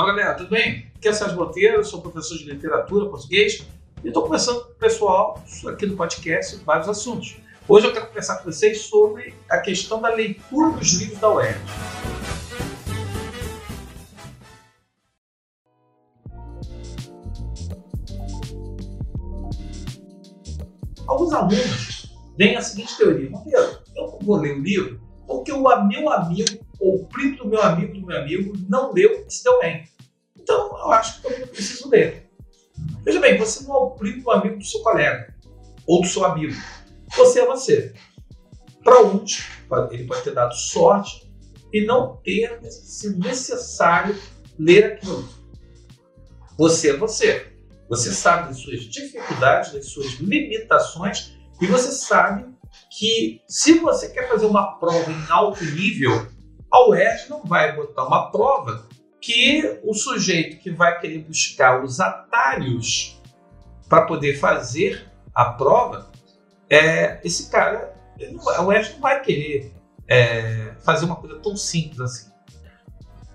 Fala galera, tudo bem? Aqui é Sérgio Monteiro, sou professor de literatura português e estou conversando com o pessoal aqui no podcast vários assuntos. Hoje eu quero conversar com vocês sobre a questão da leitura dos livros da UERJ. Alguns alunos têm a seguinte teoria: Monteiro, eu vou ler o livro porque o meu amigo ou o primo do meu amigo do meu amigo não leu e se deu bem. Então, eu acho que eu preciso ler. Veja bem, você não é o primo do amigo do seu colega ou do seu amigo. Você é você. Para uns, ele pode ter dado sorte e não ter sido necessário ler aquilo. Você é você. Você sabe das suas dificuldades, das suas limitações e você sabe que se você quer fazer uma prova em alto nível, a UERJ não vai botar uma prova que o sujeito que vai querer buscar os atalhos para poder fazer a prova, é, esse cara, não, a UERJ não vai querer é, fazer uma coisa tão simples assim.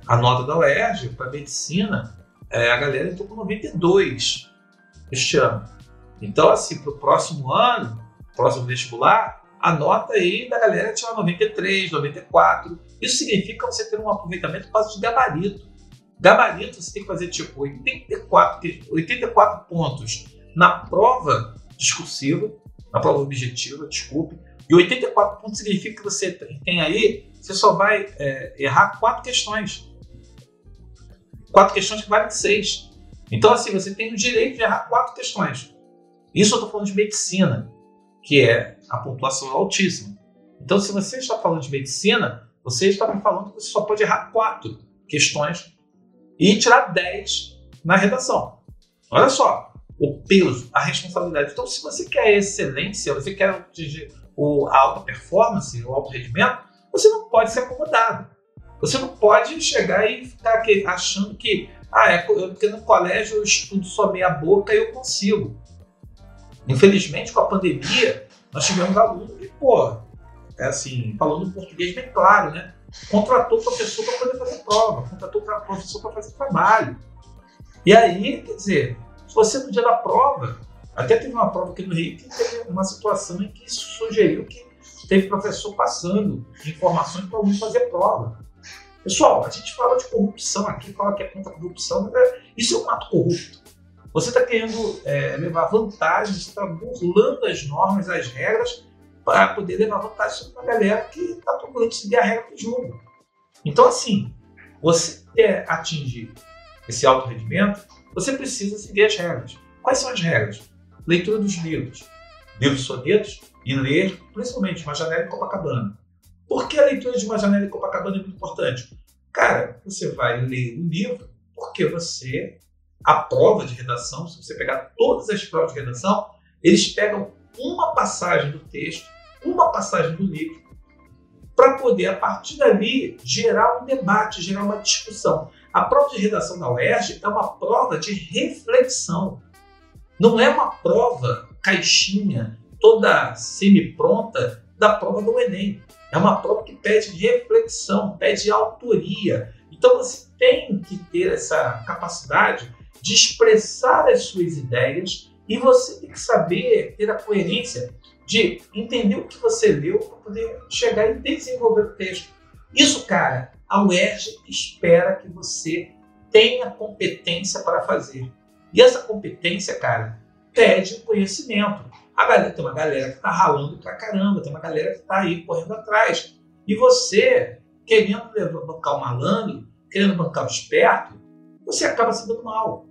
A nota da UERJ para medicina, é, a galera entrou com 92 este ano. Então, assim, para o próximo ano, próximo vestibular, a nota aí da galera tirar 93, 94. Isso significa você ter um aproveitamento quase de gabarito. Gabarito você tem que fazer tipo 84, 84 pontos na prova discursiva, na prova objetiva, desculpe, e 84 pontos significa que você tem aí, você só vai é, errar quatro questões. Quatro questões que valem seis. Então, assim, você tem o direito de errar quatro questões. Isso eu estou falando de medicina, que é a pontuação altíssima. Então, se você está falando de medicina, você está me falando que você só pode errar quatro questões e tirar 10 na redação. Olha só, o peso, a responsabilidade. Então, se você quer excelência, você quer atingir o, a alta performance, o alto rendimento, você não pode ser acomodado. Você não pode chegar e ficar aqui achando que, ah, é porque no colégio eu estudo só meia boca e eu consigo. Infelizmente, com a pandemia, nós tivemos alunos que, pô, é assim, falando português bem claro, né? Contratou professor para poder fazer prova, contratou professor para fazer trabalho. E aí, quer dizer, se você no dia da prova, até teve uma prova aqui no Rio que teve uma situação em que sugeriu que teve professor passando informações para aluno fazer prova. Pessoal, a gente fala de corrupção aqui, fala que é contra a corrupção, mas é, isso é um ato corrupto. Você está querendo é, levar vantagem, você está burlando as normas, as regras, para poder levar vantagem sobre uma galera que está procurando seguir a regra do jogo. Então, assim, você quer atingir esse alto rendimento, você precisa seguir as regras. Quais são as regras? Leitura dos livros, livros sonetos e ler, principalmente, Uma Janela em Copacabana. Por que a leitura de Uma Janela em Copacabana é muito importante? Cara, você vai ler o livro porque você a prova de redação, se você pegar todas as provas de redação, eles pegam uma passagem do texto, uma passagem do livro, para poder, a partir dali, gerar um debate, gerar uma discussão. A prova de redação da UERJ é uma prova de reflexão. Não é uma prova caixinha, toda semi-pronta da prova do Enem. É uma prova que pede reflexão, pede autoria. Então você tem que ter essa capacidade de expressar as suas ideias e você tem que saber ter a coerência de entender o que você leu para poder chegar e desenvolver o texto. Isso, cara, a UERJ espera que você tenha competência para fazer. E essa competência, cara, pede conhecimento. A galera, tem uma galera que está ralando pra caramba, tem uma galera que está aí correndo atrás. E você, querendo bancar o malandro, querendo bancar o esperto, você acaba se dando mal.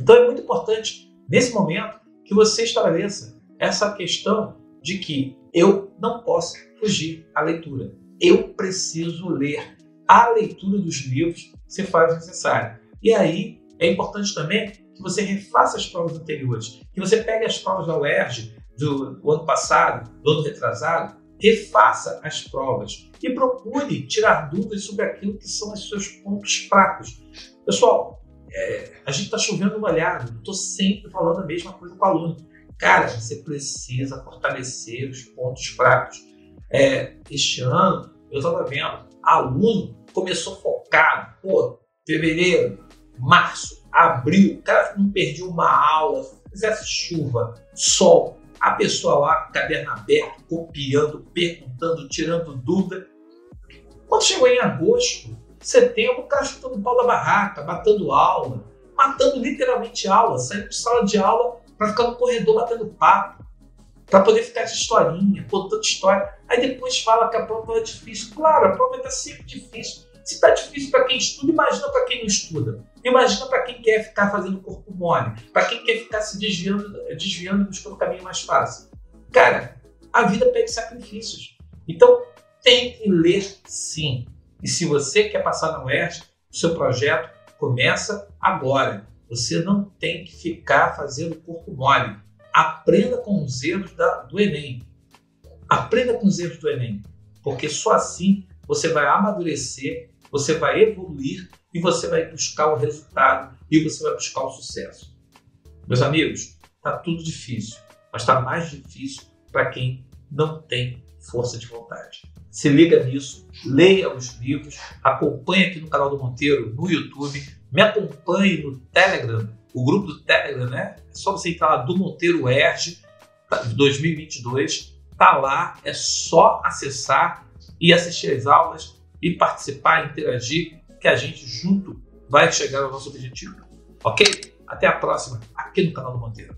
Então é muito importante, nesse momento, que você estabeleça essa questão de que eu não posso fugir à leitura. Eu preciso ler. A leitura dos livros se faz necessária. E aí é importante também que você refaça as provas anteriores, que você pegue as provas da UERJ do, do ano passado, do ano retrasado, refaça as provas e procure tirar dúvidas sobre aquilo que são os seus pontos fracos. Pessoal, é, a gente está chovendo molhado, estou sempre falando a mesma coisa com o aluno. Cara, você precisa fortalecer os pontos fracos. É, este ano, eu estava vendo, aluno começou focado, pô, fevereiro, março, abril, o cara não perdia uma aula, fizesse chuva, sol, a pessoa lá, caderno aberto, copiando, perguntando, tirando dúvida. Quando chegou em agosto, setembro, o cara chutando pau da barraca, matando aula, matando literalmente aula, saindo de sala de aula para ficar no corredor batendo papo, para poder ficar de historinha, contando história. Aí depois fala que a prova é difícil. Claro, a prova está sempre difícil. Se está difícil para quem estuda, imagina para quem não estuda. Imagina para quem quer ficar fazendo corpo mole, para quem quer ficar se desviando, desviando buscando o caminho mais fácil. Cara, a vida pede sacrifícios. Então, tem que ler sim. E se você quer passar na UERJ, o seu projeto começa agora. Você não tem que ficar fazendo corpo mole. Aprenda com os erros da, do Enem. Aprenda com os erros do Enem. Porque só assim você vai amadurecer, você vai evoluir e você vai buscar o resultado e você vai buscar o sucesso. Meus amigos, está tudo difícil, mas está mais difícil para quem não tem força de vontade. Se liga nisso, leia os livros, acompanhe aqui no canal do Monteiro no YouTube, me acompanhe no Telegram, o grupo do Telegram, né? É só você entrar lá do Monteiro Erge 2022, tá lá, é só acessar e assistir as aulas e participar, interagir que a gente junto vai chegar ao nosso objetivo. Ok? Até a próxima, aqui no canal do Monteiro.